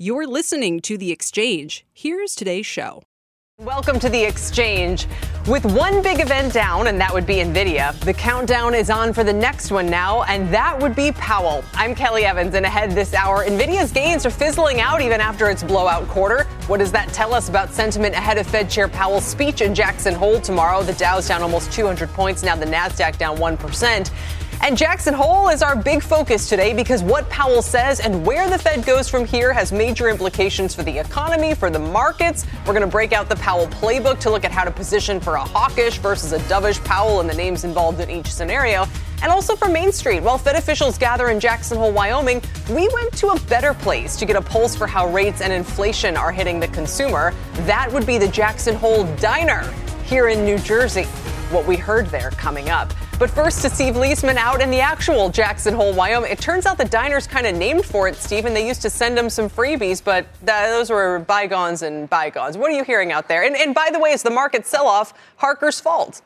You're listening to The Exchange. Here's today's show. Welcome to The Exchange. With one big event down, and that would be NVIDIA, the countdown is on for the next one now, and that would be Powell. I'm Kelly Evans, and ahead this hour, NVIDIA's gains are fizzling out even after its blowout quarter. What does that tell us about sentiment ahead of Fed Chair Powell's speech in Jackson Hole tomorrow? The Dow's down almost 200 points, now the NASDAQ down 1%. And Jackson Hole is our big focus today because what Powell says and where the Fed goes from here has major implications for the economy, for the markets. We're going to break out the Powell playbook to look at how to position for a hawkish versus a dovish Powell and the names involved in each scenario. And also for Main Street, while Fed officials gather in Jackson Hole, Wyoming, we went to a better place to get a pulse for how rates and inflation are hitting the consumer. That would be the Jackson Hole Diner here in New Jersey. What we heard there coming up. But first to Steve Liesman out in the actual Jackson Hole, Wyoming. It turns out the diner's kind of named for it, Steve, and they used to send him some freebies, but that, those were bygones and bygones. What are you hearing out there? And, and by the way, is the market sell off Harker's fault?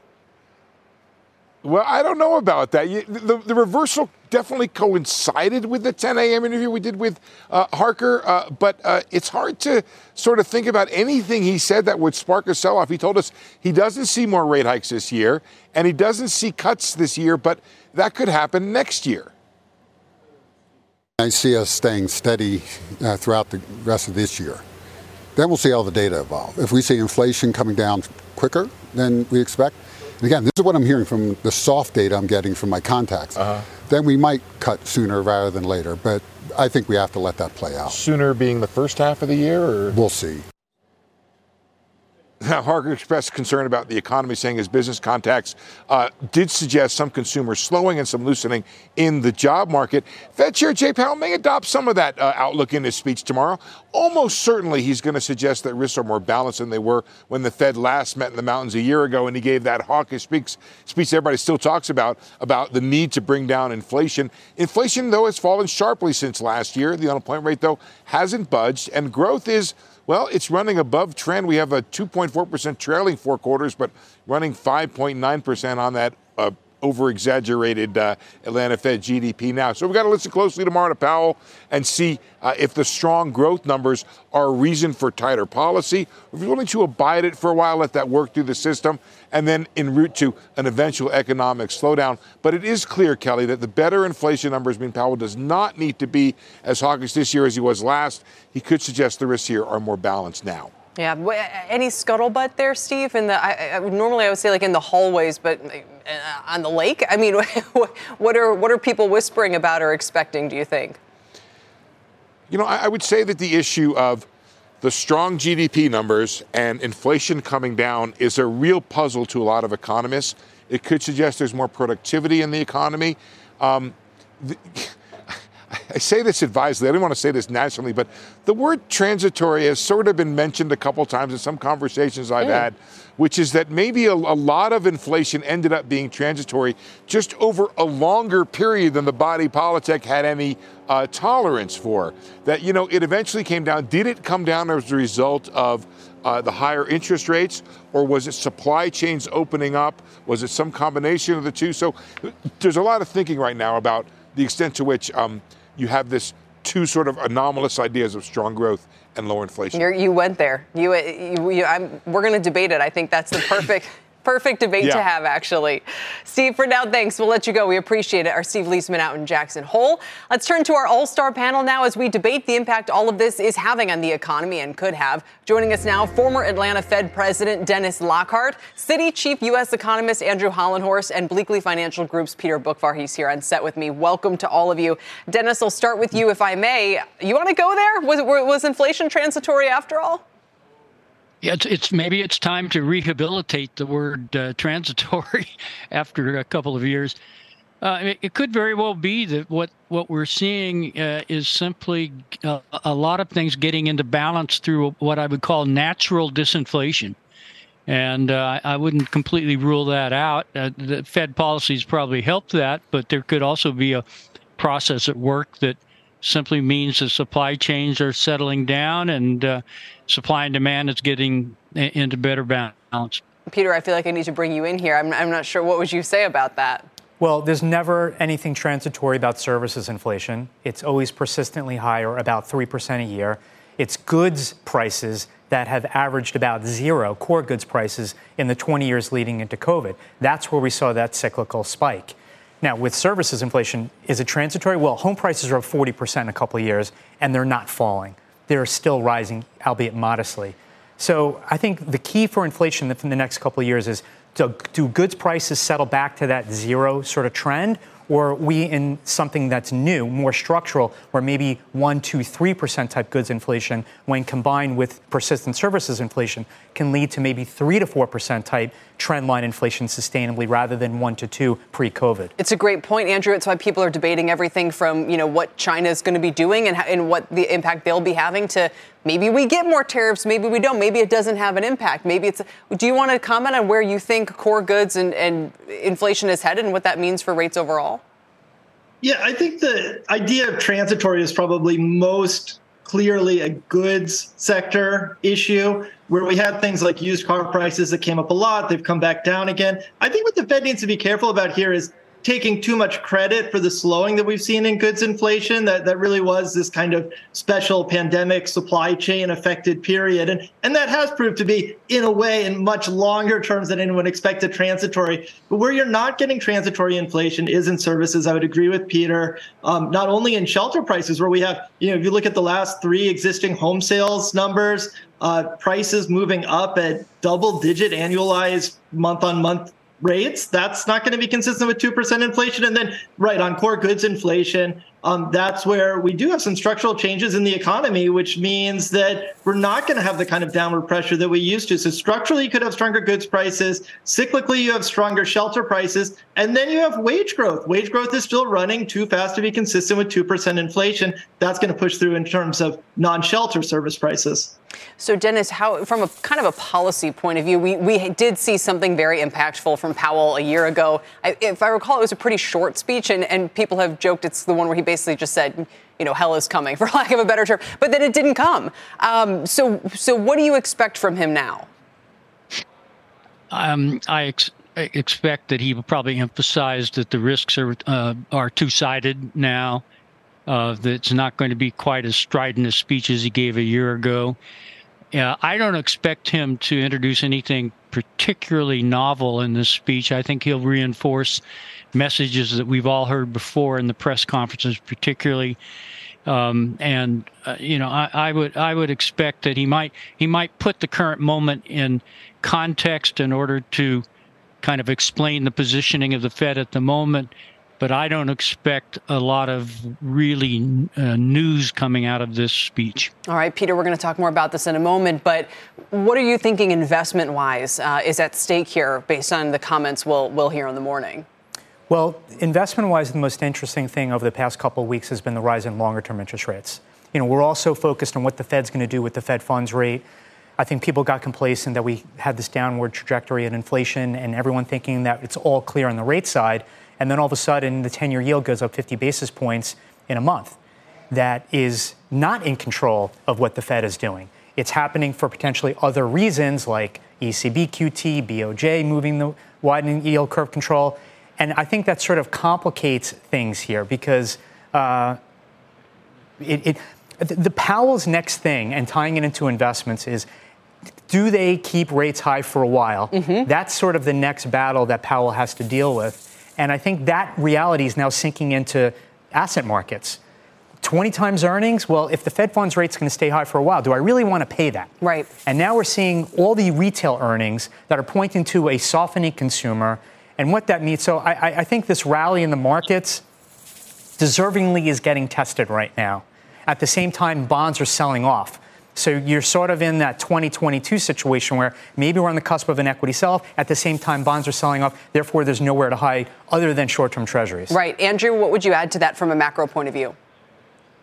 Well, I don't know about that. The, the, reversal definitely coincided with the 10 a.m. interview we did with uh, Harker, uh, but uh, it's hard to sort of think about anything he said that would spark a sell off. He told us he doesn't see more rate hikes this year, and he doesn't see cuts this year, but that could happen next year. I see us staying steady uh, throughout the rest of this year. Then we'll see how the data evolve. If we see inflation coming down quicker than we expect, again, this is what I'm hearing from the soft data I'm getting from my contacts. Uh-huh. Then we might cut sooner rather than later, but I think we have to let that play out. Sooner being the first half of the year, or we'll see. Harker expressed concern about the economy, saying his business contacts uh, did suggest some consumer slowing and some loosening in the job market. Fed Chair Jay Powell may adopt some of that uh, outlook in his speech tomorrow. Almost certainly, he's going to suggest that risks are more balanced than they were when the Fed last met in the mountains a year ago, and he gave that hawkish speech, speech everybody still talks about about the need to bring down inflation. Inflation, though, has fallen sharply since last year. The unemployment rate, though, hasn't budged, and growth is well, it's running above trend. We have a 2.4% trailing four quarters, but running 5.9% on that uh, over exaggerated uh, Atlanta Fed GDP now. So we've got to listen closely to Powell and see uh, if the strong growth numbers are a reason for tighter policy. If you're willing to abide it for a while, let that work through the system, and then en route to an eventual economic slowdown. But it is clear, Kelly, that the better inflation numbers mean Powell does not need to be as hawkish this year as he was last. He could suggest the risks here are more balanced now. Yeah. Any scuttlebutt there, Steve? In the I, I, normally I would say like in the hallways, but on the lake. I mean, what are what are people whispering about or expecting? Do you think? You know, I, I would say that the issue of the strong GDP numbers and inflation coming down is a real puzzle to a lot of economists. It could suggest there's more productivity in the economy. Um, the, I say this advisedly, I didn't want to say this nationally, but the word transitory has sort of been mentioned a couple times in some conversations I've mm. had, which is that maybe a, a, lot of inflation ended up being transitory just over a longer period than the body politic had any uh, tolerance for. That, you know, it eventually came down. Did it come down as a result of uh, the higher interest rates, or was it supply chains opening up? Was it some combination of the two? So there's a lot of thinking right now about the extent to which um, you have this two sort of anomalous ideas of strong growth and low inflation. You're, you went there. You, you, you we're going to debate it. I think that's the perfect. Perfect debate yeah. to have, actually. Steve, for now, thanks. We'll let you go. We appreciate it. Our Steve Liesman out in Jackson Hole. Let's turn to our all star panel now as we debate the impact all of this is having on the economy and could have. Joining us now, former Atlanta Fed President Dennis Lockhart, Citi Chief U.S. Economist Andrew Hollenhorst, and Bleakley Financial Group's Peter Boockvar. He's here on set with me. Welcome to all of you. Dennis, I'll start with you, if I may. You want to go there? Was, was inflation transitory after all? It's, it's maybe it's time to rehabilitate the word uh, transitory after a couple of years. Uh, it, could very well be that what, what we're seeing uh, is simply uh, a lot of things getting into balance through what I would call natural disinflation. And uh, I wouldn't completely rule that out. Uh, the Fed policies probably helped that, but there could also be a process at work that simply means the supply chains are settling down and uh, supply and demand is getting into better balance. Peter, I feel like I need to bring you in here. I'm, I'm not sure. What would you say about that? Well, there's never anything transitory about services inflation. It's always persistently higher, about 3% a year. It's goods prices that have averaged about zero, core goods prices, in the 20 years leading into COVID. That's where we saw that cyclical spike. Now, with services inflation, is it transitory? Well, home prices are up 40% in a couple of years, and they're not falling. They're still rising, albeit modestly. So I think the key for inflation in the next couple of years is do, do goods prices settle back to that zero sort of trend, or we in something that's new, more structural, where maybe 1, 2, 3% type goods inflation, when combined with persistent services inflation, can lead to maybe 3 to 4% type trend line inflation sustainably rather than 1 to 2 pre-COVID. It's a great point, Andrew. It's why people are debating everything from, you know, what China is going to be doing and, and what the impact they'll be having to maybe we get more tariffs, maybe we don't. Maybe it doesn't have an impact. Maybe it's. Do you want to comment on where you think core goods and, and inflation is headed and what that means for rates overall? Yeah, I think the idea of transitory is probably most clearly a goods sector issue where we had things like used car prices that came up a lot. They've come back down again. I think what the Fed needs to be careful about here is taking too much credit for the slowing that we've seen in goods inflation that, that really was this kind of special pandemic supply chain affected period. And and that has proved to be in a way in much longer terms than anyone expected transitory. But where you're not getting transitory inflation is in services. I would agree with peter um, not only in shelter prices where we have you know if you look at the last three existing home sales numbers uh, prices moving up at double digit annualized month on month rates. That's not going to be consistent with 2% inflation. And then, right, on core goods inflation, um, that's where we do have some structural changes in the economy, which means that we're not going to have the kind of downward pressure that we used to. So structurally, you could have stronger goods prices. Cyclically, you have stronger shelter prices. And then you have wage growth. Wage growth is still running too fast to be consistent with 2% inflation. That's going to push through in terms of non shelter service prices. So, Dennis, how, from a kind of a policy point of view, we, we did see something very impactful from Powell a year ago. I, if I recall, it was a pretty short speech, and, and people have joked it's the one where he basically just said, you know, hell is coming, for lack of a better term. But then it didn't come. Um, so, so what do you expect from him now? Um, I ex- expect that he will probably emphasize that the risks are uh, are two sided now. Uh, that it's not going to be quite as strident a speech as he gave a year ago. Uh, I don't expect him to introduce anything particularly novel in this speech. I think he'll reinforce messages that we've all heard before in the press conferences, particularly. Um, and uh, you know, I, I, would I would expect that he might he might put the current moment in context in order to kind of explain the positioning of the Fed at the moment. But I don't expect a lot of really uh, news coming out of this speech. All right, Peter, we're going to talk more about this in a moment. But what are you thinking investment wise uh, is at stake here based on the comments we'll, we'll hear in the morning? Well, investment wise, the most interesting thing over the past couple of weeks has been the rise in longer term interest rates. You know, we're also focused on what the Fed's going to do with the Fed funds rate. I think people got complacent that we had this downward trajectory in inflation and everyone thinking that it's all clear on the rate side. And then all of a sudden, the 10 year yield goes up 50 basis points in a month. That is not in control of what the Fed is doing. It's happening for potentially other reasons like ECB QT, BOJ moving the widening yield curve control. And I think that sort of complicates things here because uh, it, it, the Powell's next thing and tying it into investments is do they keep rates high for a while? Mm-hmm. That's sort of the next battle that Powell has to deal with. And I think that reality is now sinking into asset markets. 20 times earnings? Well, if the Fed funds rate is going to stay high for a while, do I really want to pay that? Right. And now we're seeing all the retail earnings that are pointing to a softening consumer and what that means. So I, I think this rally in the markets deservingly is getting tested right now. At the same time, bonds are selling off. So you're sort of in that 2022 situation where maybe we're on the cusp of an equity sell-off. At the same time, bonds are selling off. Therefore, there's nowhere to hide other than short-term treasuries. Right, Andrew. What would you add to that from a macro point of view?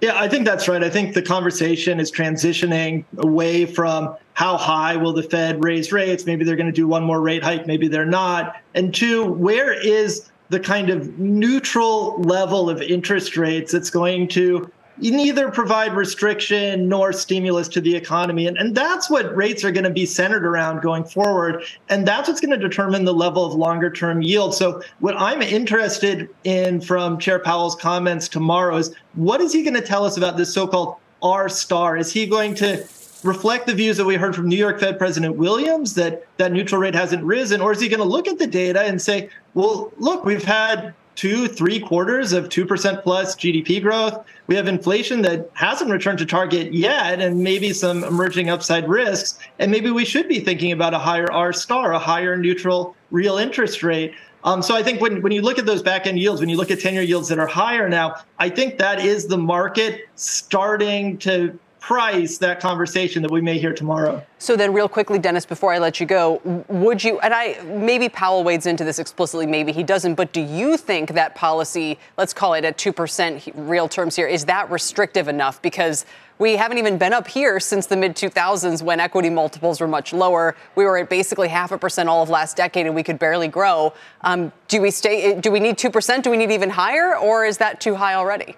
Yeah, I think that's right. I think the conversation is transitioning away from how high will the Fed raise rates? Maybe they're going to do one more rate hike, maybe they're not. And two, where is the kind of neutral level of interest rates that's going to neither provide restriction nor stimulus to the economy. And, and that's what rates are going to be centered around going forward. And that's what's going to determine the level of longer term yield. So, what I'm interested in from Chair Powell's comments tomorrow is what is he going to tell us about this so called R star? Is he going to reflect the views that we heard from New York Fed President Williams that that neutral rate hasn't risen, or is he going to look at the data and say, well, look, we've had two, three quarters of 2% plus GDP growth. We have inflation that hasn't returned to target yet, and maybe some emerging upside risks. And maybe we should be thinking about a higher R star, a higher neutral real interest rate. Um, so I think when, when you look at those back end yields, when you look at 10 year yields that are higher now, I think that is the market starting to price that conversation that we may hear tomorrow. So then, real quickly, Dennis, before I let you go, would you? And I maybe Powell wades into this explicitly, maybe he doesn't. But do you think that policy, let's call it at two percent real terms here, is that restrictive enough? Because we haven't even been up here since the mid 2000s when equity multiples were much lower. We were at basically half a percent all of last decade, and we could barely grow. Um, do we stay? Do we need two percent? Do we need even higher, or is that too high already?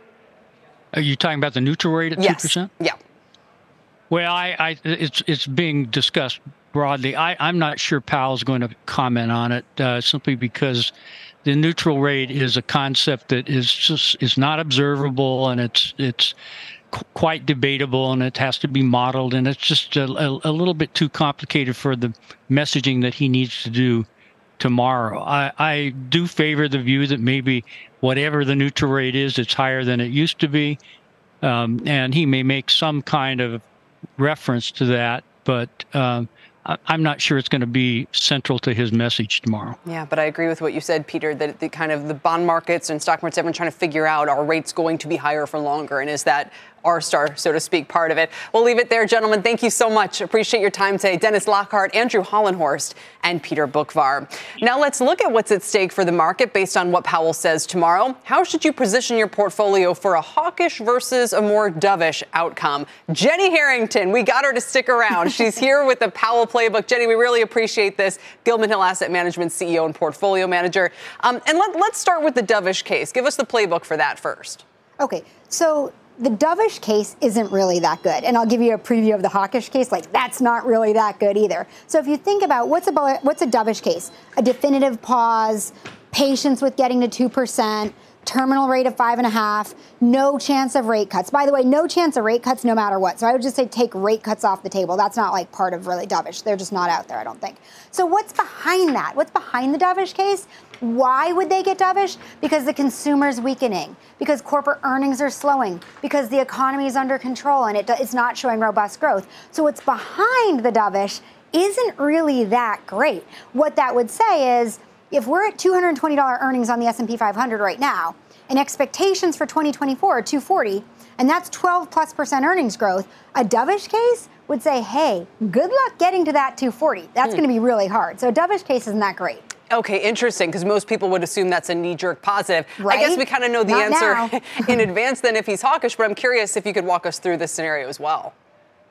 Are you talking about the neutral rate at two yes. percent? Yeah. Well, I, I, it's it's being discussed broadly. I, I'm not sure Powell's going to comment on it uh, simply because the neutral rate is a concept that is just is not observable and it's it's qu- quite debatable and it has to be modeled and it's just a, a, a little bit too complicated for the messaging that he needs to do tomorrow. I, I do favor the view that maybe whatever the neutral rate is, it's higher than it used to be. Um, and he may make some kind of reference to that, but um, I'm not sure it's going to be central to his message tomorrow. Yeah, but I agree with what you said, Peter, that the kind of the bond markets and stock markets, everyone trying to figure out are rates going to be higher for longer? And is that R star, so to speak, part of it. We'll leave it there, gentlemen. Thank you so much. Appreciate your time today. Dennis Lockhart, Andrew Hollenhorst, and Peter Boockvar. Now let's look at what's at stake for the market based on what Powell says tomorrow. How should you position your portfolio for a hawkish versus a more dovish outcome? Jenny Harrington, we got her to stick around. She's here with the Powell playbook. Jenny, we really appreciate this. Gilman Hill Asset Management CEO and portfolio manager. Um, and let, let's start with the dovish case. Give us the playbook for that first. Okay, so the dovish case isn't really that good. And I'll give you a preview of the hawkish case. Like, that's not really that good either. So if you think about what's a, what's a dovish case? A definitive pause, patience with getting to 2%, terminal rate of five and a half, no chance of rate cuts. By the way, no chance of rate cuts no matter what. So I would just say take rate cuts off the table. That's not like part of really dovish. They're just not out there, I don't think. So what's behind that? What's behind the dovish case? Why would they get dovish? Because the consumer's weakening, because corporate earnings are slowing, because the economy is under control and it, it's not showing robust growth. So what's behind the dovish isn't really that great. What that would say is if we're at $220 earnings on the S&P 500 right now, and expectations for 2024 are 240, and that's 12 plus percent earnings growth, a dovish case would say, hey, good luck getting to that 240. That's mm. going to be really hard. So a dovish case isn't that great. Okay, interesting, because most people would assume that's a knee jerk positive. Right? I guess we kind of know the Not answer in advance then if he's hawkish, but I'm curious if you could walk us through this scenario as well.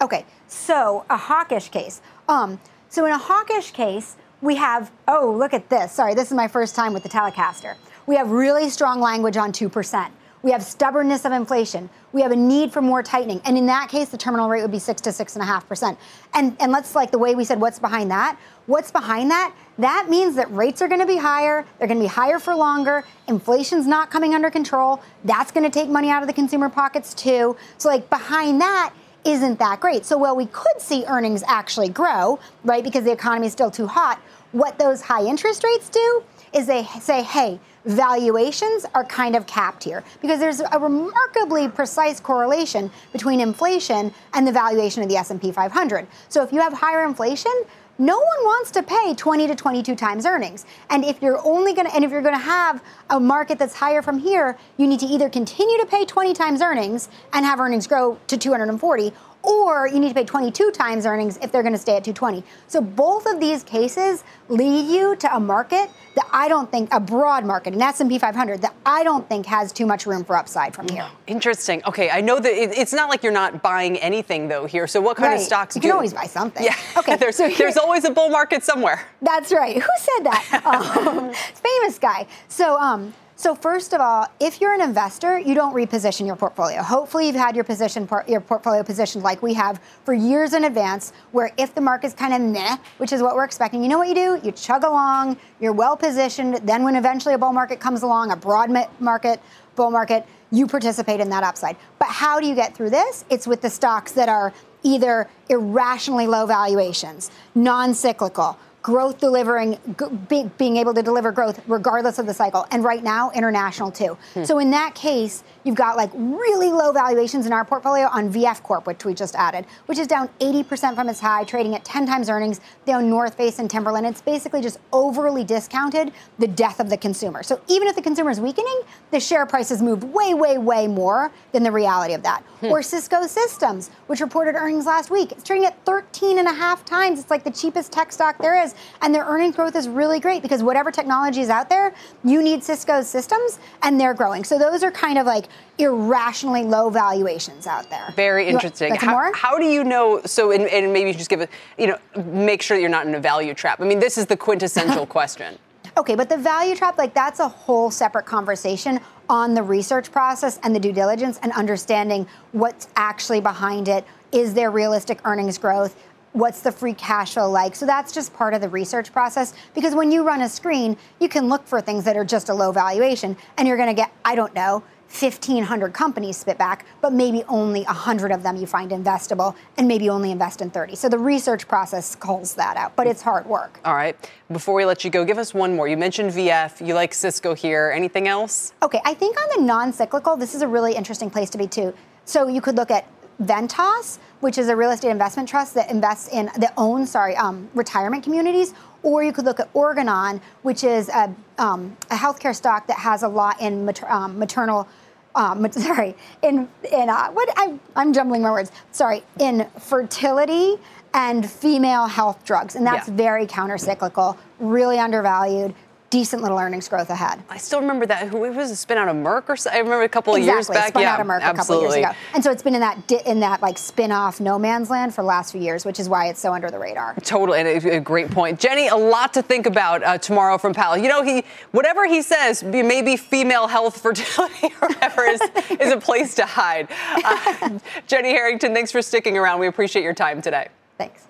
Okay, so a hawkish case. Um, so in a hawkish case, we have, oh, look at this. Sorry, this is my first time with the telestrator. We have really strong language on 2%. We have stubbornness of inflation. We have a need for more tightening. And in that case, the terminal rate would be six to six and a half percent. And and let's like the way we said, what's behind that? What's behind that? That means that rates are going to be higher. They're going to be higher for longer. Inflation's not coming under control. That's going to take money out of the consumer pockets too. So like behind that isn't that great. So while we could see earnings actually grow, right, because the economy is still too hot, what those high interest rates do is they say, hey, valuations are kind of capped here because there's a remarkably precise correlation between inflation and the valuation of the S&P 500. So if you have higher inflation, no one wants to pay 20 to 22 times earnings. And if you're only going to and if you're going to have a market that's higher from here, you need to either continue to pay 20 times earnings and have earnings grow to 240 or you need to pay 22 times earnings if they're going to stay at 220. So both of these cases lead you to a market that I don't think a broad market, an S&P 500 that I don't think has too much room for upside from here. Interesting. Okay, I know that it, it's not like you're not buying anything though here. So what kind right. of stocks do you do? always buy something. Yeah. Okay. there's so here, there's always a bull market somewhere. That's right. Who said that? um, famous guy. So um, so first of all, if you're an investor, you don't reposition your portfolio. Hopefully, you've had your position your portfolio positioned like we have for years in advance. Where if the market's kind of meh, which is what we're expecting, you know what you do? You chug along. You're well positioned. Then, when eventually a bull market comes along, a broad market, bull market, you participate in that upside. But how do you get through this? It's with the stocks that are either irrationally low valuations, non-cyclical growth delivering, being able to deliver growth regardless of the cycle. And right now, international too. Hmm. So in that case, you've got like really low valuations in our portfolio on VF Corp, which we just added, which is down 80% from its high, trading at 10 times earnings, down North Face and Timberland. It's basically just overly discounted the death of the consumer. So even if the consumer is weakening, the share prices move way, way, way more than the reality of that. Hmm. Or Cisco Systems, which reported earnings last week. It's trading at 13 and a half times. It's like the cheapest tech stock there is. And their earnings growth is really great because whatever technology is out there, you need Cisco's systems and they're growing. So those are kind of like irrationally low valuations out there. Very interesting. How, how, do you know? So, and, and maybe just give it, you know, make sure that you're not in a value trap. I mean, this is the quintessential question. Okay, but the value trap, like that's a whole separate conversation on the research process and the due diligence and understanding what's actually behind it. Is there realistic earnings growth? What's the free cash flow like? So that's just part of the research process because when you run a screen, you can look for things that are just a low valuation and you're going to get, I don't know, 1,500 companies spit back, but maybe only 100 of them you find investable and maybe only invest in 30. So the research process calls that out, but it's hard work. All right. Before we let you go, give us one more. You mentioned VF, you like Cisco here. Anything else? Okay, I think on the non cyclical, this is a really interesting place to be too. So you could look at Ventas, which is a real estate investment trust that invests in, that owns, sorry, um, retirement communities, or you could look at Organon, which is a, um, a healthcare stock that has a lot in mater, um, maternal. Um, sorry, in in uh, what I, I'm jumbling my words. Sorry, in fertility and female health drugs, and that's yeah. very countercyclical, really undervalued decent little earnings growth ahead. I still remember that. Who was a spin out of Merck or so? I remember a couple of exactly. years back. Spun yeah, out of Merck absolutely. a couple of years ago. And so it's been in that in that like spin off no man's land for the last few years, which is why it's so under the radar. Totally, and a, a great point, Jenny. A lot to think about uh, tomorrow from Powell. You know, he whatever he says, maybe female health, fertility, or whatever is is a place to hide. Uh, Jenny Harrington, thanks for sticking around. We appreciate your time today. Thanks.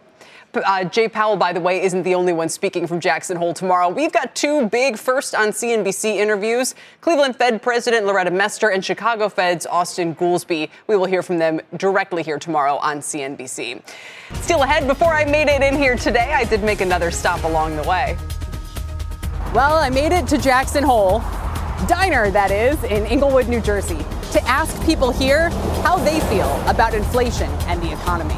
Uh, Jay Powell, by the way, isn't the only one speaking from Jackson Hole tomorrow. We've got two big first on CNBC interviews Cleveland Fed President Loretta Mester and Chicago Fed's Austin Goolsbee. We will hear from them directly here tomorrow on CNBC. Still ahead, before I made it in here today, I did make another stop along the way. Well, I made it to Jackson Hole, diner that is, in Englewood, New Jersey, to ask people here how they feel about inflation and the economy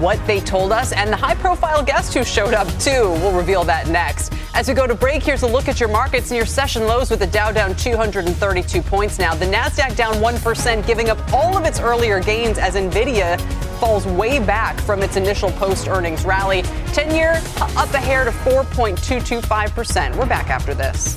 what they told us, and the high profile guest who showed up too. We'll reveal that next. As we go to break, here's a look at your markets and your session lows with the Dow down 232 points now. The NASDAQ down 1%, giving up all of its earlier gains as NVIDIA falls way back from its initial post earnings rally. 10 year up a hair to 4.225%. We're back after this.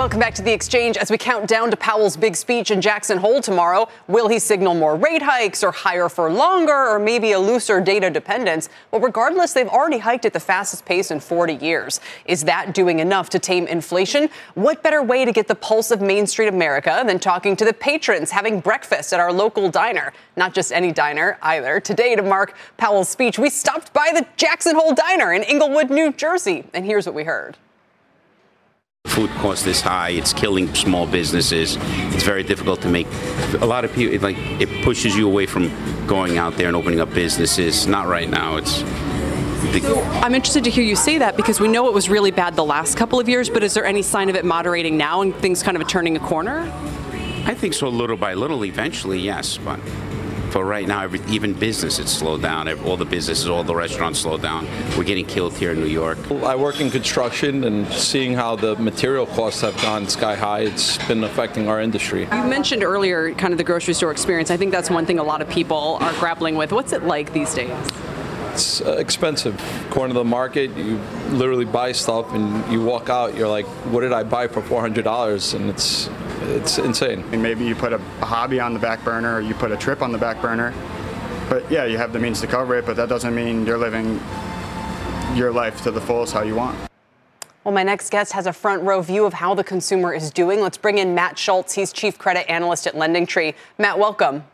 Welcome back to the exchange as we count down to Powell's big speech in Jackson Hole tomorrow. Will he signal more rate hikes or higher for longer or maybe a looser data dependence? Well, regardless, they've already hiked at the fastest pace in 40 years. Is that doing enough to tame inflation? What better way to get the pulse of Main Street America than talking to the patrons having breakfast at our local diner? Not just any diner either. Today, to mark Powell's speech, we stopped by the Jackson Hole Diner in Englewood, New Jersey. And here's what we heard. Food cost is high. It's killing small businesses. It's very difficult to make. A lot of people, it, like, it pushes you away from going out there and opening up businesses. Not right now. It's. I'm interested to hear you say that because we know it was really bad the last couple of years, but is there any sign of it moderating now and things kind of turning a corner? I think so, little by little. Eventually, yes, but for right now, every, even business it's slowed down. All the businesses, all the restaurants slowed down. We're getting killed here in New York. I work in construction and seeing how the material costs have gone sky high, it's been affecting our industry. You mentioned earlier kind of the grocery store experience. I think that's one thing a lot of people are grappling with. What's it like these days? It's uh, expensive. According to the market, you literally buy stuff and you walk out, you're like, what did I buy for $400? And it's it's insane. And maybe you put a, a hobby on the back burner or you put a trip on the back burner. But yeah, you have the means to cover it, but that doesn't mean you're living your life to the fullest how you want. Well, my next guest has a front row view of how the consumer is doing. Let's bring in Matt Schultz. He's chief credit analyst at LendingTree. Matt, welcome.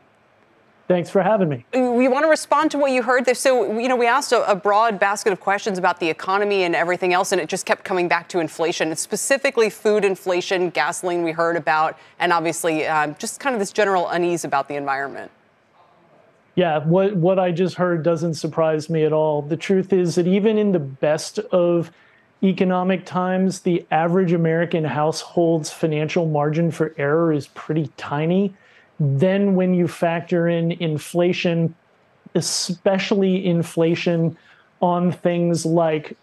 Thanks for having me. We want to respond to what you heard there. So, you know, we asked a, a, broad basket of questions about the economy and everything else, and it just kept coming back to inflation. It's specifically food inflation, gasoline we heard about, and obviously um, just kind of this general unease about the environment. Yeah, what, what I just heard doesn't surprise me at all. The truth is that even in the best of economic times, the average American household's financial margin for error is pretty tiny then, when you factor in inflation, especially inflation on things like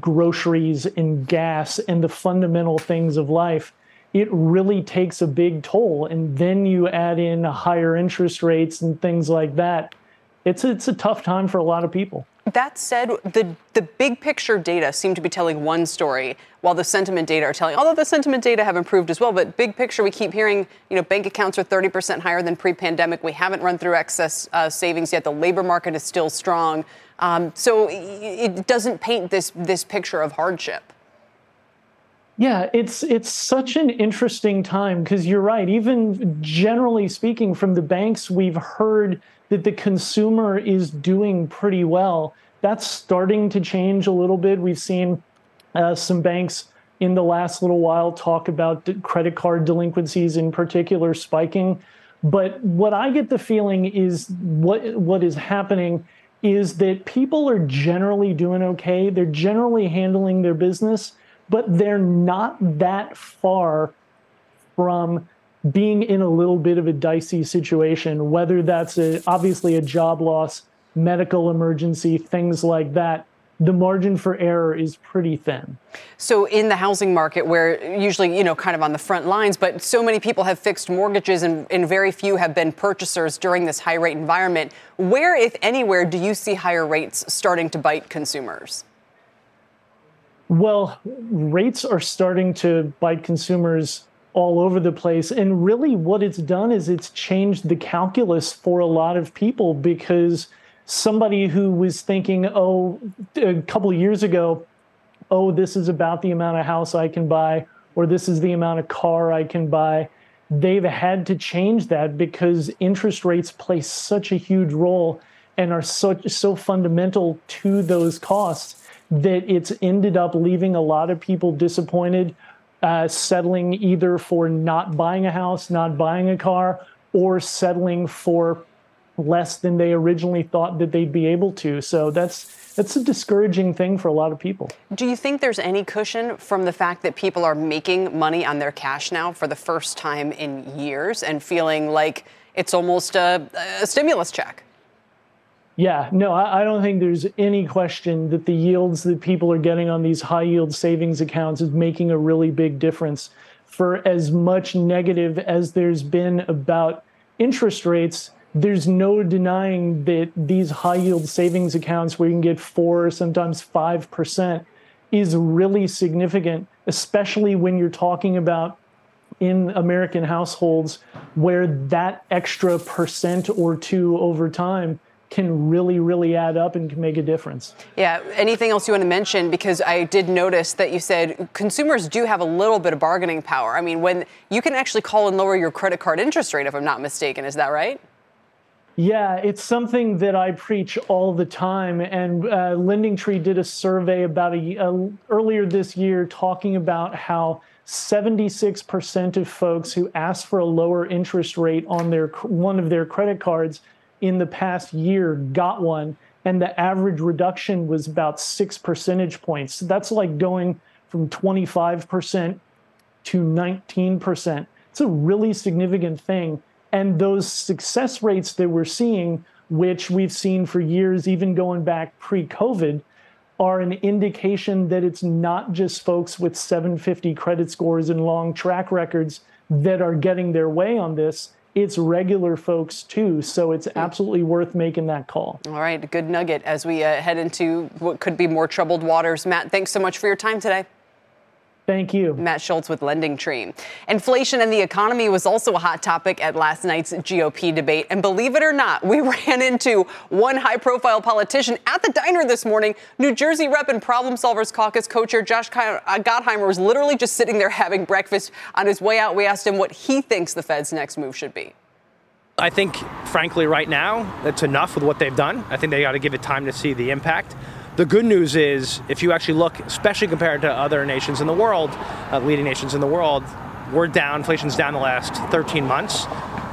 groceries and gas and the fundamental things of life, it really takes a big toll. And then you add in higher interest rates and things like that. It's it's a tough time for a lot of people. That said, the, the big picture data seem to be telling one story, while the sentiment data are telling, although the sentiment data have improved as well, but big picture, we keep hearing, you know, bank accounts are 30% higher than pre-pandemic. We haven't run through excess uh, savings yet. The labor market is still strong. Um, so it doesn't paint this, this picture of hardship. Yeah, it's it's such an interesting time because you're right. Even generally speaking, from the banks, we've heard that the consumer is doing pretty well. That's starting to change a little bit. We've seen uh, some banks in the last little while talk about credit card delinquencies in particular spiking. But what I get the feeling is what what is happening is that people are generally doing okay. They're generally handling their business, but they're not that far from being in a little bit of a dicey situation, whether that's a, obviously a job loss, medical emergency, things like that, the margin for error is pretty thin. So in the housing market where usually, you know, kind of on the front lines, but so many people have fixed mortgages and, and very few have been purchasers during this high rate environment, where, if anywhere, do you see higher rates starting to bite consumers? Well, rates are starting to bite consumers all over the place. And really, what it's done is it's changed the calculus for a lot of people because somebody who was thinking, oh, a couple of years ago, oh, this is about the amount of house I can buy, or this is the amount of car I can buy. They've had to change that because interest rates play such a huge role and are so, so fundamental to those costs that it's ended up leaving a lot of people disappointed uh, settling either for not buying a house, not buying a car, or settling for less than they originally thought that they'd be able to. So that's that's a discouraging thing for a lot of people. Do you think there's any cushion from the fact that people are making money on their cash now for the first time in years and feeling like it's almost a, a stimulus check? Yeah, no, I, I, don't think there's any question that the yields that people are getting on these high yield savings accounts is making a really big difference. For as much negative as there's been about interest rates, there's no denying that these high yield savings accounts where you can get four, sometimes five percent, is really significant, especially when you're talking about in American households where that extra percent or two over time can really, really add up and can make a difference. Yeah. Anything else you want to mention? Because I did notice that you said consumers do have a little bit of bargaining power. I mean, when you can actually call and lower your credit card interest rate, if I'm not mistaken, is that right? Yeah, it's something that I preach all the time. And uh, Lending Tree did a survey about a, uh, earlier this year talking about how 76% of folks who asked for a lower interest rate on their one of their credit cards in the past year got one, and the average reduction was about six percentage points. That's like going from 25% to 19%. It's a really significant thing. And those success rates that we're seeing, which we've seen for years, even going back pre COVID, are an indication that it's not just folks with 750 credit scores and long track records that are getting their way on this. It's regular folks too. So it's absolutely worth making that call. All right. Good nugget as we uh, head into what could be more troubled waters. Matt, thanks so much for your time today. Thank you. Matt Schultz with Lending Tree. Inflation and the economy was also a hot topic at last night's GOP debate. And believe it or not, we ran into one high profile politician at the diner this morning. New Jersey Rep and Problem Solvers Caucus co chair Josh uh, Gottheimer was literally just sitting there having breakfast. On his way out, we asked him what he thinks the Fed's next move should be. I think, frankly, right now, that's enough with what they've done. I think they got to give it time to see the impact. The good news is, if you actually look, especially compared to other nations in the world, uh, leading nations in the world, we're down, inflation's down the last 13 months.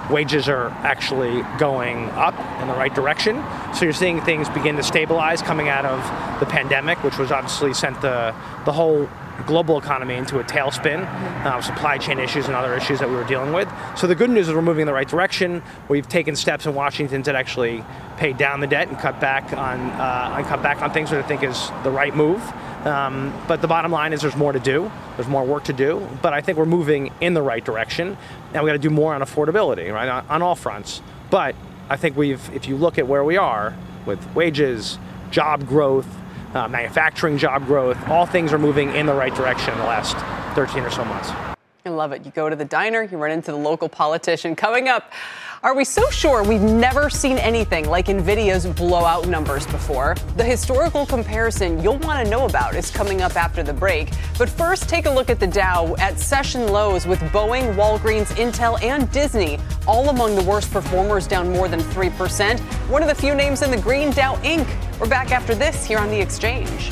Wages are actually going up in the right direction. So you're seeing things begin to stabilize coming out of the pandemic, which was obviously sent the, the whole global economy into a tailspin, uh, supply chain issues and other issues that we were dealing with. So the good news is we're moving in the right direction. We've taken steps in Washington to actually pay down the debt and cut back on uh, and cut back on things that I think is the right move. Um, but the bottom line is there's more to do. There's more work to do. But I think we're moving in the right direction, and we got to do more on affordability, right, on, on all fronts. But I think we've, if you look at where we are with wages, job growth, uh, manufacturing job growth, all things are moving in the right direction in the last 13 or so months. I love it. You go to the diner, you run into the local politician. Coming up, are we so sure we've never seen anything like NVIDIA's blowout numbers before? The historical comparison you'll want to know about is coming up after the break. But first, take a look at the Dow at session lows with Boeing, Walgreens, Intel, and Disney all among the worst performers, down more than 3%. One of the few names in the green, Dow Inc. We're back after this here on the exchange.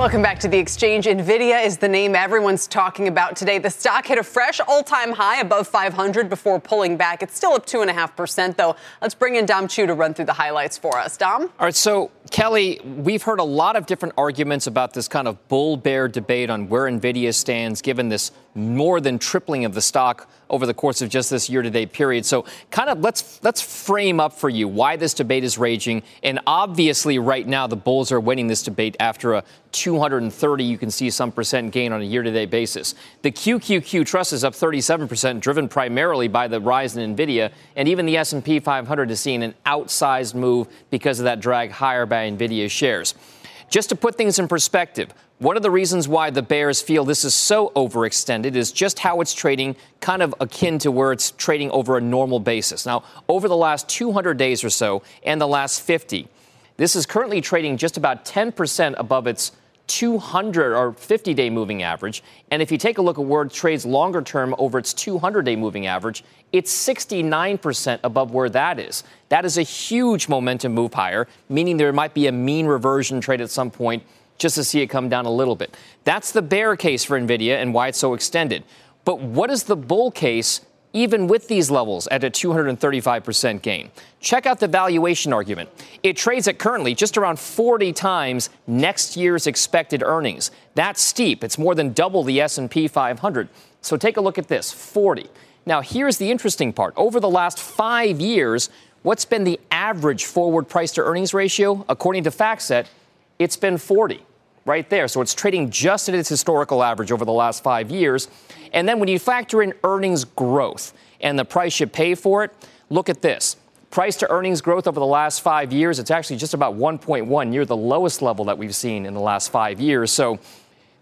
Welcome back to the exchange. Nvidia is the name everyone's talking about today. The stock hit a fresh all-time high above 500 before pulling back. It's still up two and a half percent, though. Let's bring in Dom Chu to run through the highlights for us. Dom. All right. So Kelly, we've heard a lot of different arguments about this kind of bull-bear debate on where Nvidia stands, given this more than tripling of the stock over the course of just this year-to-date period. So, kind of let's let's frame up for you why this debate is raging. And obviously, right now the bulls are winning this debate after a 230. You can see some percent gain on a year-to-date basis. The QQQ Trust is up 37%, driven primarily by the rise in Nvidia, and even the S&P 500 is seeing an outsized move because of that drag higher by Nvidia shares. Just to put things in perspective, one of the reasons why the Bears feel this is so overextended is just how it's trading, kind of akin to where it's trading over a normal basis. Now, over the last 200 days or so and the last 50, this is currently trading just about 10% above its 200 or 50 day moving average. And if you take a look at where it trades longer term over its 200 day moving average, it's 69% above where that is. That is a huge momentum move higher, meaning there might be a mean reversion trade at some point just to see it come down a little bit. That's the bear case for NVIDIA and why it's so extended. But what is the bull case even with these levels at a 235% gain. Check out the valuation argument. It trades at currently just around 40 times next year's expected earnings. That's steep. It's more than double the S&P 500. So take a look at this, 40. Now, here's the interesting part. Over the last 5 years, what's been the average forward price to earnings ratio? According to FactSet, it's been 40 right there. So it's trading just at its historical average over the last 5 years. And then when you factor in earnings growth and the price you pay for it, look at this. Price to earnings growth over the last five years, it's actually just about 1.1, near the lowest level that we've seen in the last five years. So,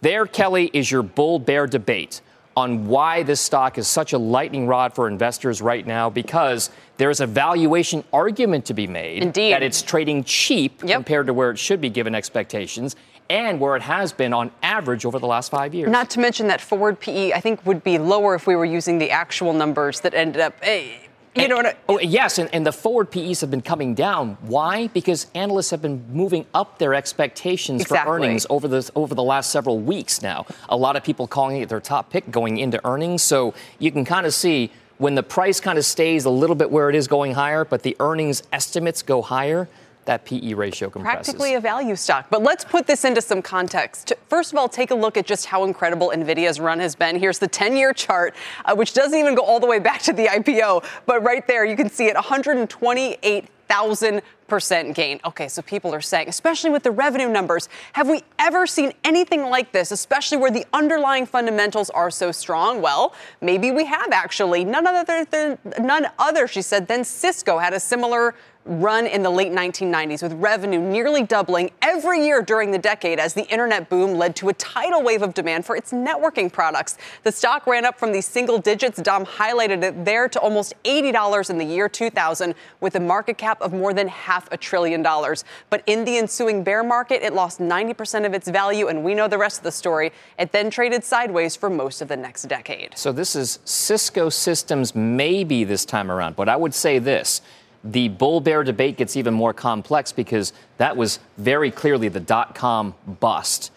there, Kelly, is your bull bear debate on why this stock is such a lightning rod for investors right now because there's a valuation argument to be made Indeed. that it's trading cheap yep. compared to where it should be given expectations and where it has been on average over the last five years. Not to mention that forward PE, I think, would be lower if we were using the actual numbers that ended up. Hey, eh, you and, know what? I, oh, yes, and, and, the forward PEs have been coming down. Why? Because analysts have been moving up their expectations exactly. for earnings over the over the last several weeks. Now, a lot of people calling it their top pick going into earnings. So you can kind of see when the price kind of stays a little bit where it is going higher, but the earnings estimates go higher that PE ratio compresses. Practically a value stock. But let's put this into some context. First of all, take a look at just how incredible NVIDIA's run has been. Here's the 10 year chart, uh, which doesn't even go all the way back to the IPO. But right there, you can see it 128,000 percent gain. Okay, so people are saying, especially with the revenue numbers, have we ever seen anything like this, especially where the underlying fundamentals are so strong? Well, maybe we have actually. None other than none other, she said, than Cisco had a similar run in the late 1990s with revenue nearly doubling every year during the decade as the internet boom led to a tidal wave of demand for its networking products. The stock ran up from these single digits, Dom highlighted it there, to almost $80 in the year 2000 with a market cap of more than half a trillion dollars. But in the ensuing bear market, it lost 90% of its value, and we know the rest of the story. It then traded sideways for most of the next decade. So this is Cisco Systems maybe this time around, but I would say this the bull bear debate gets even more complex because that was very clearly the dot com bust.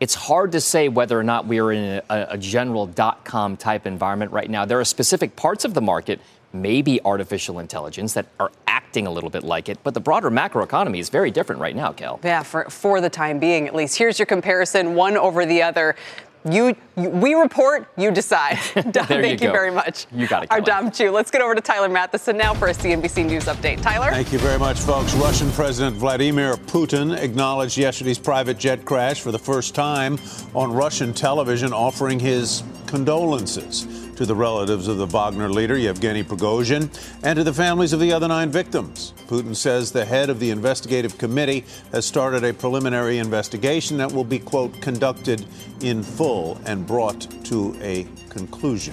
It's hard to say whether or not we are in a, a general dot com type environment right now. There are specific parts of the market, maybe artificial intelligence, that are acting a little bit like it, but the broader macroeconomy is very different right now, Kel. Yeah, for, for the time being at least. Here's your comparison, one over the other. You, you, we report, you decide. Dom, thank you, you very much. You got it. Our Dom Chu. Let's get over to Tyler Mathisen now for a CNBC News update. Tyler? Thank you very much, folks. Russian President Vladimir Putin acknowledged yesterday's private jet crash for the first time on Russian television, offering his condolences to the relatives of the Wagner leader, Yevgeny Prigozhin, and to the families of the other nine victims. Putin says the head of the investigative committee has started a preliminary investigation that will be, quote, conducted in full and brought to a conclusion.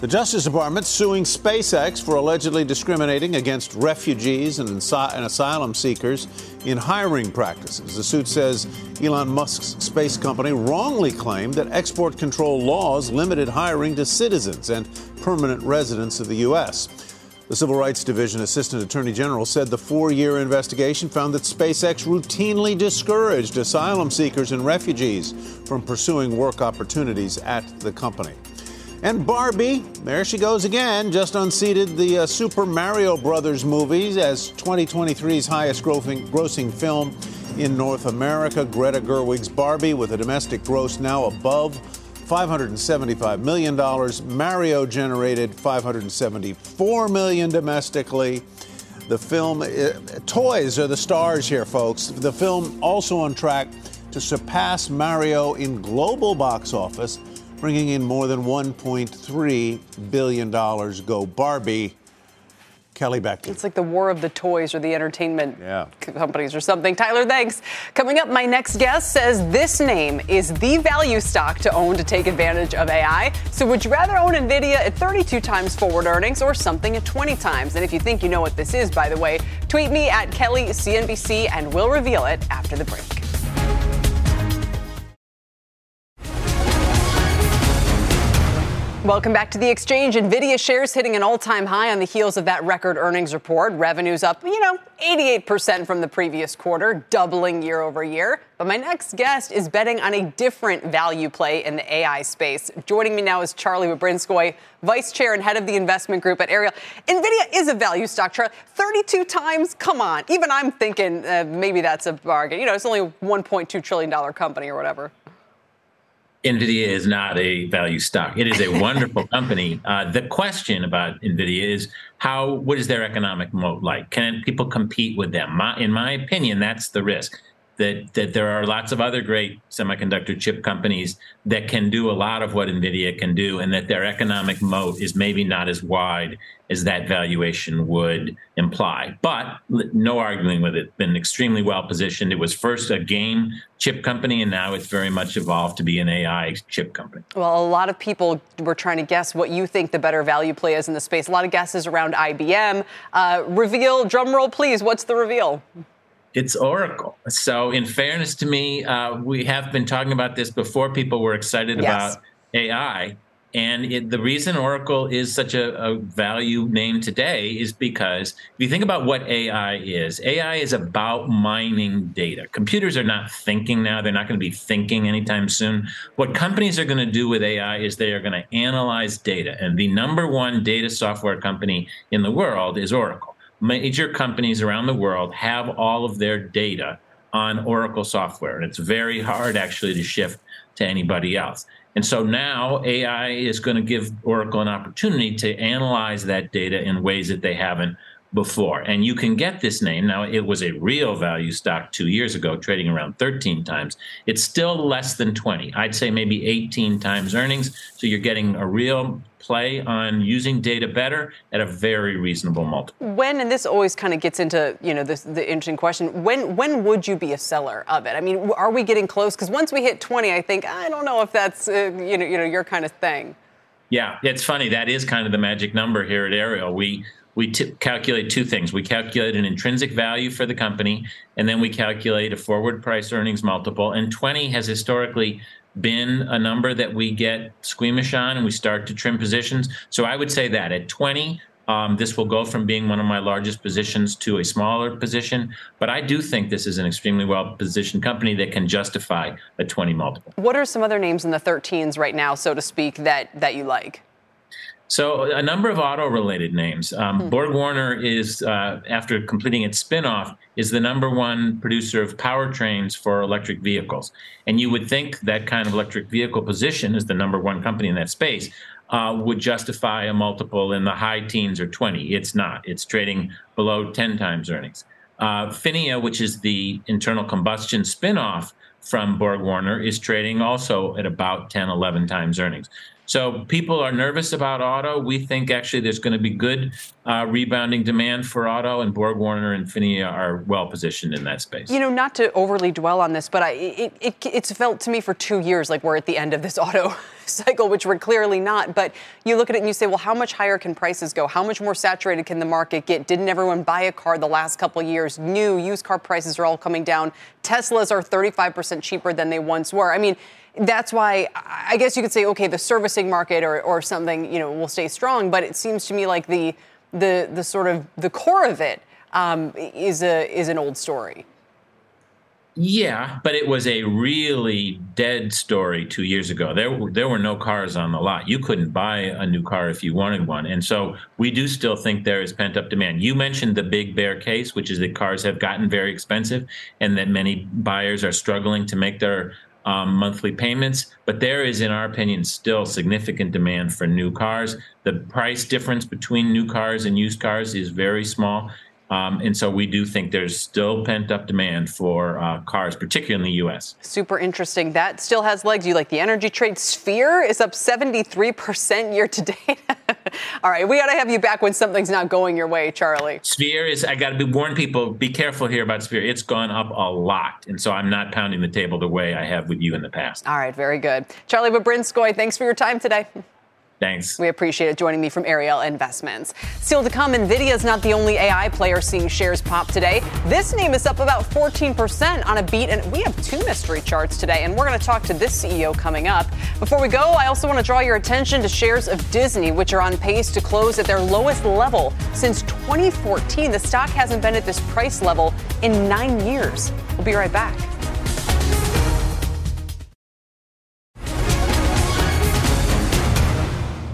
The Justice Department suing SpaceX for allegedly discriminating against refugees and, and, asylum seekers in hiring practices. The suit says Elon Musk's space company wrongly claimed that export control laws limited hiring to citizens and permanent residents of the U.S. The Civil Rights Division Assistant Attorney General said the four year investigation found that SpaceX routinely discouraged asylum seekers and refugees from pursuing work opportunities at the company. And Barbie, there she goes again, just unseated the uh, Super Mario Brothers movies as 2023's highest grossing, film in North America. Greta Gerwig's Barbie, with a domestic gross now above $575 million. Mario generated 574 million domestically. The film, uh, toys are the stars here, folks. The film also on track to surpass Mario in global box office bringing in more than $1.3 billion. Go Barbie. Kelly back to It's like the war of the toys or the entertainment yeah. companies or something. Tyler, thanks. Coming up, my next guest says this name is the value stock to own to take advantage of AI. So would you rather own NVIDIA at 32 times forward earnings or something at 20 times? And if you think you know what this is, by the way, tweet me at Kelly CNBC and we'll reveal it after the break. Welcome back to the exchange. Nvidia shares hitting an all-time high on the heels of that record earnings report. Revenues up, you know, 88% from the previous quarter, doubling year over year. But my next guest is betting on a different value play in the AI space. Joining me now is Charlie Bobrinskoy, Vice Chair and Head of the Investment Group at Ariel. Nvidia is a value stock, Charlie. 32 times, come on. Even I'm thinking uh, maybe that's a bargain. You know, it's only a $1.2 trillion company or whatever. NVIDIA is not a value stock. It is a wonderful company. Uh, the question about NVIDIA is how, what is their economic moat like? Can people compete with them? My, in my opinion, that's the risk that that there are lots of other great semiconductor chip companies that can do a lot of what Nvidia can do, and that their economic moat is maybe not as wide as that valuation would imply. But no arguing with it. Been extremely well positioned. It was first a game chip company, and now it's very much evolved to be an AI chip company. Well, a lot of people were trying to guess what you think the better value play is in the space. A lot of guesses around IBM. Uh, reveal, drum roll, please. What's the reveal? It's Oracle. So, in fairness to me, uh, we have been talking about this before people were excited yes. about AI. And it, the reason Oracle is such a, a, value name today is because if you think about what AI is, AI is about mining data. Computers are not thinking now, they're not going to be thinking anytime soon. What companies are going to do with AI is they are going to analyze data. And the number one data software company in the world is Oracle major companies around the world have all of their data on Oracle software. And it's very hard actually to shift to anybody else. And so now AI is going to give Oracle an opportunity to analyze that data in ways that they haven't before. And you can get this name. Now, it was a real value stock two years ago, trading around 13 times. It's still less than 20. I'd say maybe 18 times earnings. So you're getting a real play on using data better at a very reasonable multiple. When, and this always kind of gets into, you know, this, the interesting question, when, when would you be a seller of it? I mean, are we getting close? Because once we hit 20, I think, I don't know if that's, uh, you know, you know, your kind of thing. Yeah, it's funny. That is kind of the magic number here at Ariel. We we t- calculate two things. We calculate an intrinsic value for the company, and then we calculate a forward price earnings multiple. And 20 has historically been a number that we get squeamish on and we start to trim positions. So I would say that at 20, um, this will go from being one of my largest positions to a smaller position. But I do think this is an extremely well positioned company that can justify a 20 multiple. What are some other names in the 13s right now, so to speak, that, that you like? So a number of auto-related names. Um, hmm. BorgWarner is, uh, after completing its spinoff, is the number one producer of powertrains for electric vehicles. And you would think that kind of electric vehicle position is the number one company in that space uh, would justify a multiple in the high teens or 20. It's not. It's trading below 10 times earnings. Uh, PHINIA, which is the internal combustion spinoff from BorgWarner, is trading also at about 10, 11 times earnings. So people are nervous about auto. We think actually there's going to be good uh, rebounding demand for auto, and BorgWarner and PHINIA are well positioned in that space. You know, not to overly dwell on this, but I, it, it, it's felt to me for two years like we're at the end of this auto cycle, which we're clearly not. But you look at it and you say, well, how much higher can prices go? How much more saturated can the market get? Didn't everyone buy a car the last couple years? New used car prices are all coming down. Teslas are 35% cheaper than they once were. I mean, that's why I guess you could say, okay, the servicing market or, or something, you know, will stay strong. But it seems to me like the the the sort of the core of it um, is a is an old story. Yeah, but it was a really dead story two years ago. There, there were no cars on the lot. You couldn't buy a new car if you wanted one, and so we do still think there is pent up demand. You mentioned the big bear case, which is that cars have gotten very expensive, and that many buyers are struggling to make their um, monthly payments. But there is, in our opinion, still significant demand for new cars. The price difference between new cars and used cars is very small. Um, and so we do think there's still pent up demand for uh, cars, particularly in the U.S. Super interesting. That still has legs. You like the energy trade. Sphere is up 73% year to date. All right, we got to have you back when something's not going your way, Charlie. Sphere is, I got to be warn people, be careful here about Sphere. It's gone up a lot. And so I'm not pounding the table the way I have with you in the past. All right, very good. Charlie Bobrinskoy, thanks for your time today. Thanks. We appreciate it joining me from Ariel Investments. Still to come, Nvidia is not the only AI player seeing shares pop today. This name is up about 14% on a beat, and we have two mystery charts today, and we're going to talk to this CEO coming up. Before we go, I also want to draw your attention to shares of Disney, which are on pace to close at their lowest level since 2014. The stock hasn't been at this price level in nine years. We'll be right back.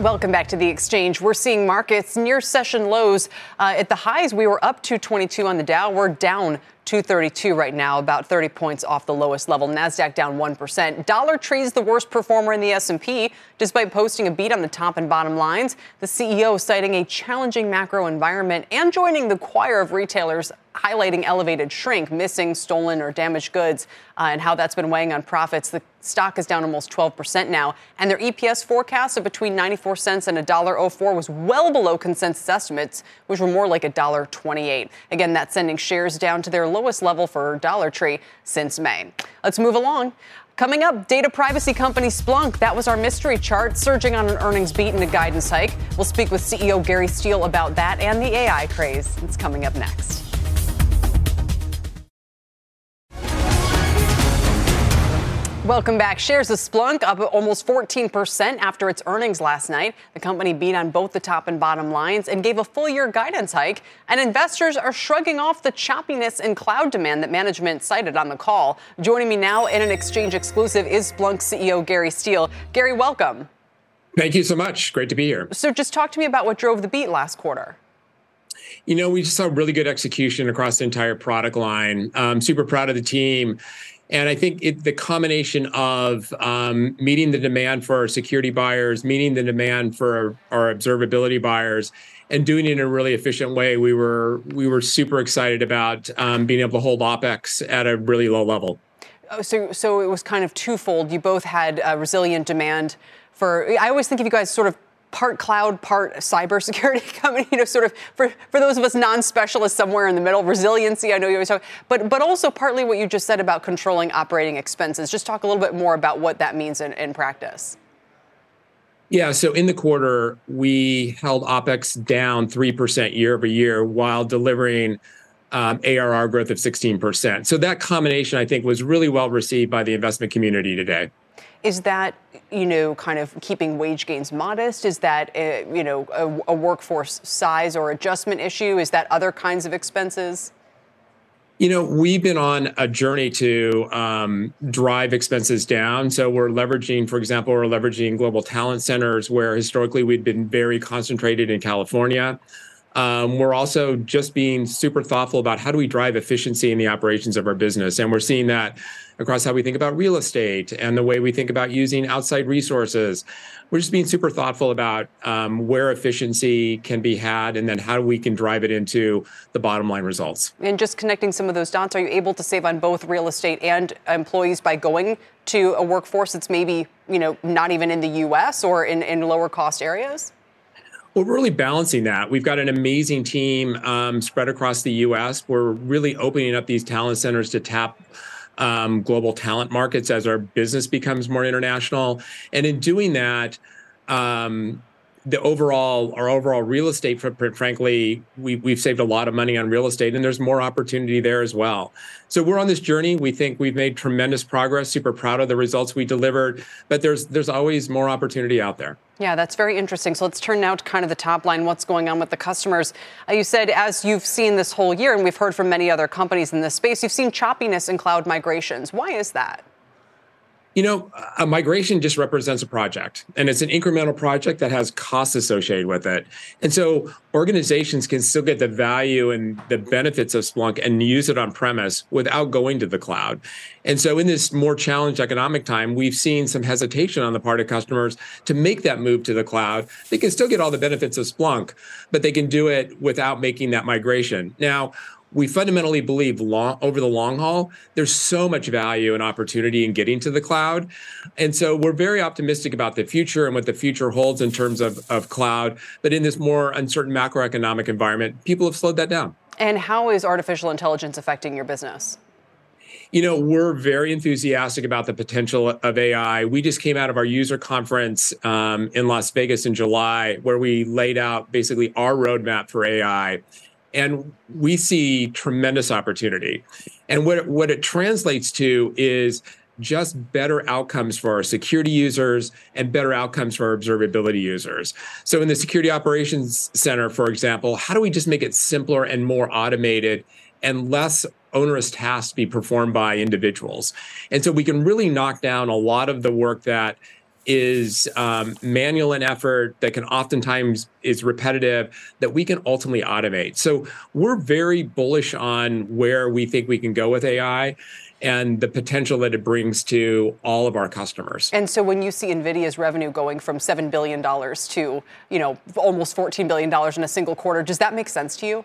Welcome back to the exchange. We're seeing markets near session lows. Uh, at the highs, we were up 222 on the Dow. We're down 232 right now, about 30 points off the lowest level. Nasdaq down 1%. Dollar Tree is the worst performer in the S&P, despite posting a beat on the top and bottom lines. The CEO citing a challenging macro environment and joining the choir of retailers highlighting elevated shrink, missing, stolen, or damaged goods, uh, and how that's been weighing on profits. The stock is down almost 12% now, and their EPS forecast of between 94 cents and $1.04 was well below consensus estimates, which were more like $1.28. Again, that's sending shares down to their lowest level for Dollar Tree since May. Let's move along. Coming up, data privacy company Splunk. That was our mystery chart, surging on an earnings beat and a guidance hike. We'll speak with CEO Gary Steele about that and the AI craze. It's coming up next. Welcome back. Shares of Splunk up almost 14% after its earnings last night. The company beat on both the top and bottom lines and gave a full year guidance hike. And investors are shrugging off the choppiness in cloud demand that management cited on the call. Joining me now in an exchange exclusive is Splunk CEO Gary Steele. Gary, welcome. Thank you so much. Great to be here. So, just talk to me about what drove the beat last quarter. You know, we just saw really good execution across the entire product line. Um, super proud of the team. And I think it, the combination of um, meeting the demand for our security buyers, meeting the demand for our, our, observability buyers, and doing it in a really efficient way, we were we were super excited about um, being able to hold OPEX at a really low level. Oh, so, so it was kind of twofold. You both had uh, resilient demand for. I always think of you guys sort of part cloud, part cybersecurity company, you know, sort of for, for those of us non-specialists somewhere in the middle, resiliency, I know you always talk, but, but also partly what you just said about controlling operating expenses. Just talk a little bit more about what that means in, in practice. Yeah, so in the quarter, we held OPEX down 3% year over year while delivering um, ARR growth of 16%. So that combination, I think, was really well received by the investment community today. Is that, you know, kind of keeping wage gains modest? Is that, a, uh, you know, a, a workforce size or adjustment issue? Is that other kinds of expenses? You know, we've been on a journey to um, drive expenses down. So we're leveraging, for example, we're leveraging global talent centers where historically we'd been very concentrated in California. Um, we're also just being super thoughtful about how do we drive efficiency in the operations of our business. And we're seeing that across how we think about real estate and the way we think about using outside resources. We're just being super thoughtful about um, where efficiency can be had and then how we can drive it into the bottom line results. And just connecting some of those dots, are you able to save on both real estate and employees by going to a workforce that's maybe you know not even in the U.S. or in, in lower cost areas? Well, we're really balancing that. We've got an amazing team um, spread across the U.S. We're really opening up these talent centers to tap um, global talent markets as our business becomes more international. And in doing that, um, the overall our overall real estate footprint frankly we, we've saved a lot of money on real estate and there's more opportunity there as well. So we're on this journey. We think we've made tremendous progress. Super proud of the results we delivered but there's there's always more opportunity out there. Yeah that's very interesting. So let's turn now to kind of the top line what's going on with the customers. Uh, you said as you've seen this whole year and we've heard from many other companies in this space you've seen choppiness in cloud migrations. Why is that you know, a migration just represents a project and it's an incremental project that has costs associated with it. And so organizations can still get the value and the benefits of Splunk and use it on premise without going to the cloud. And so in this more challenged economic time, we've seen some hesitation on the part of customers to make that move to the cloud. They can still get all the benefits of Splunk, but they can do it without making that migration. Now, we fundamentally believe long, over the long haul, there's so much value and opportunity in getting to the cloud. And so we're very optimistic about the future and what the future holds in terms of, of cloud. But in this more uncertain macroeconomic environment, people have slowed that down. And how is artificial intelligence affecting your business? You know, we're very enthusiastic about the potential of AI. We just came out of our user conference um, in Las Vegas in July, where we laid out basically our roadmap for AI. And we see tremendous opportunity. And what, what it translates to is just better outcomes for our security users and better outcomes for our observability users. So, in the Security Operations Center, for example, how do we just make it simpler and more automated and less onerous tasks be performed by individuals? And so, we can really knock down a lot of the work that is um, manual in effort that can oftentimes is repetitive that we can ultimately automate so we're very bullish on where we think we can go with ai and the potential that it brings to all of our customers. And so when you see Nvidia's revenue going from 7 billion dollars to, you know, almost 14 billion dollars in a single quarter, does that make sense to you?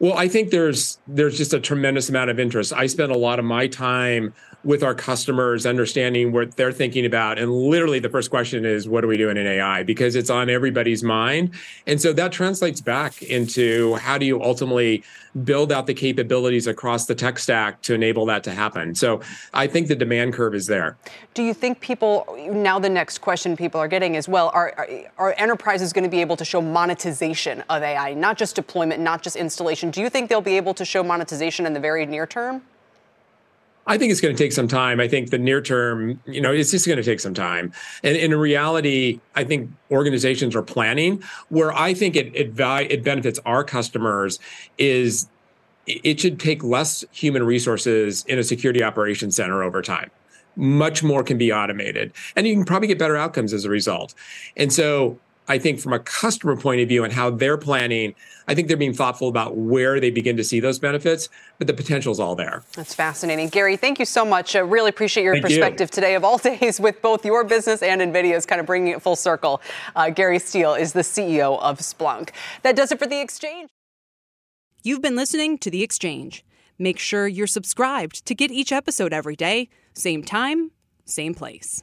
Well, I think there's there's just a tremendous amount of interest. I spend a lot of my time with our customers, understanding what they're thinking about. And literally, the first question is, what are we doing in AI? Because it's on everybody's mind. And so that translates back into how do you ultimately build out the capabilities across the tech stack to enable that to happen. So I think the demand curve is there. Do you think people, now the next question people are getting is, well, are, are, are enterprises going to be able to show monetization of AI, not just deployment, not just installation? Do you think they'll be able to show monetization in the very near term? I think it's going to take some time. I think the near term, you know, it's just going to take some time. And, in reality, I think organizations are planning. Where I think it it, it benefits our customers is it should take less human resources in a security operations center over time. Much more can be automated, and you can probably get better outcomes as a result. And so I think from a customer point of view and how they're planning, I think they're being thoughtful about where they begin to see those benefits, but the potential is all there. That's fascinating. Gary, thank you so much. I really appreciate your thank perspective you. today of all days with both your business and NVIDIA's kind of bringing it full circle. Uh, Gary Steele is the CEO of Splunk. That does it for The Exchange. You've been listening to The Exchange. Make sure you're subscribed to get each episode every day, same time, same place.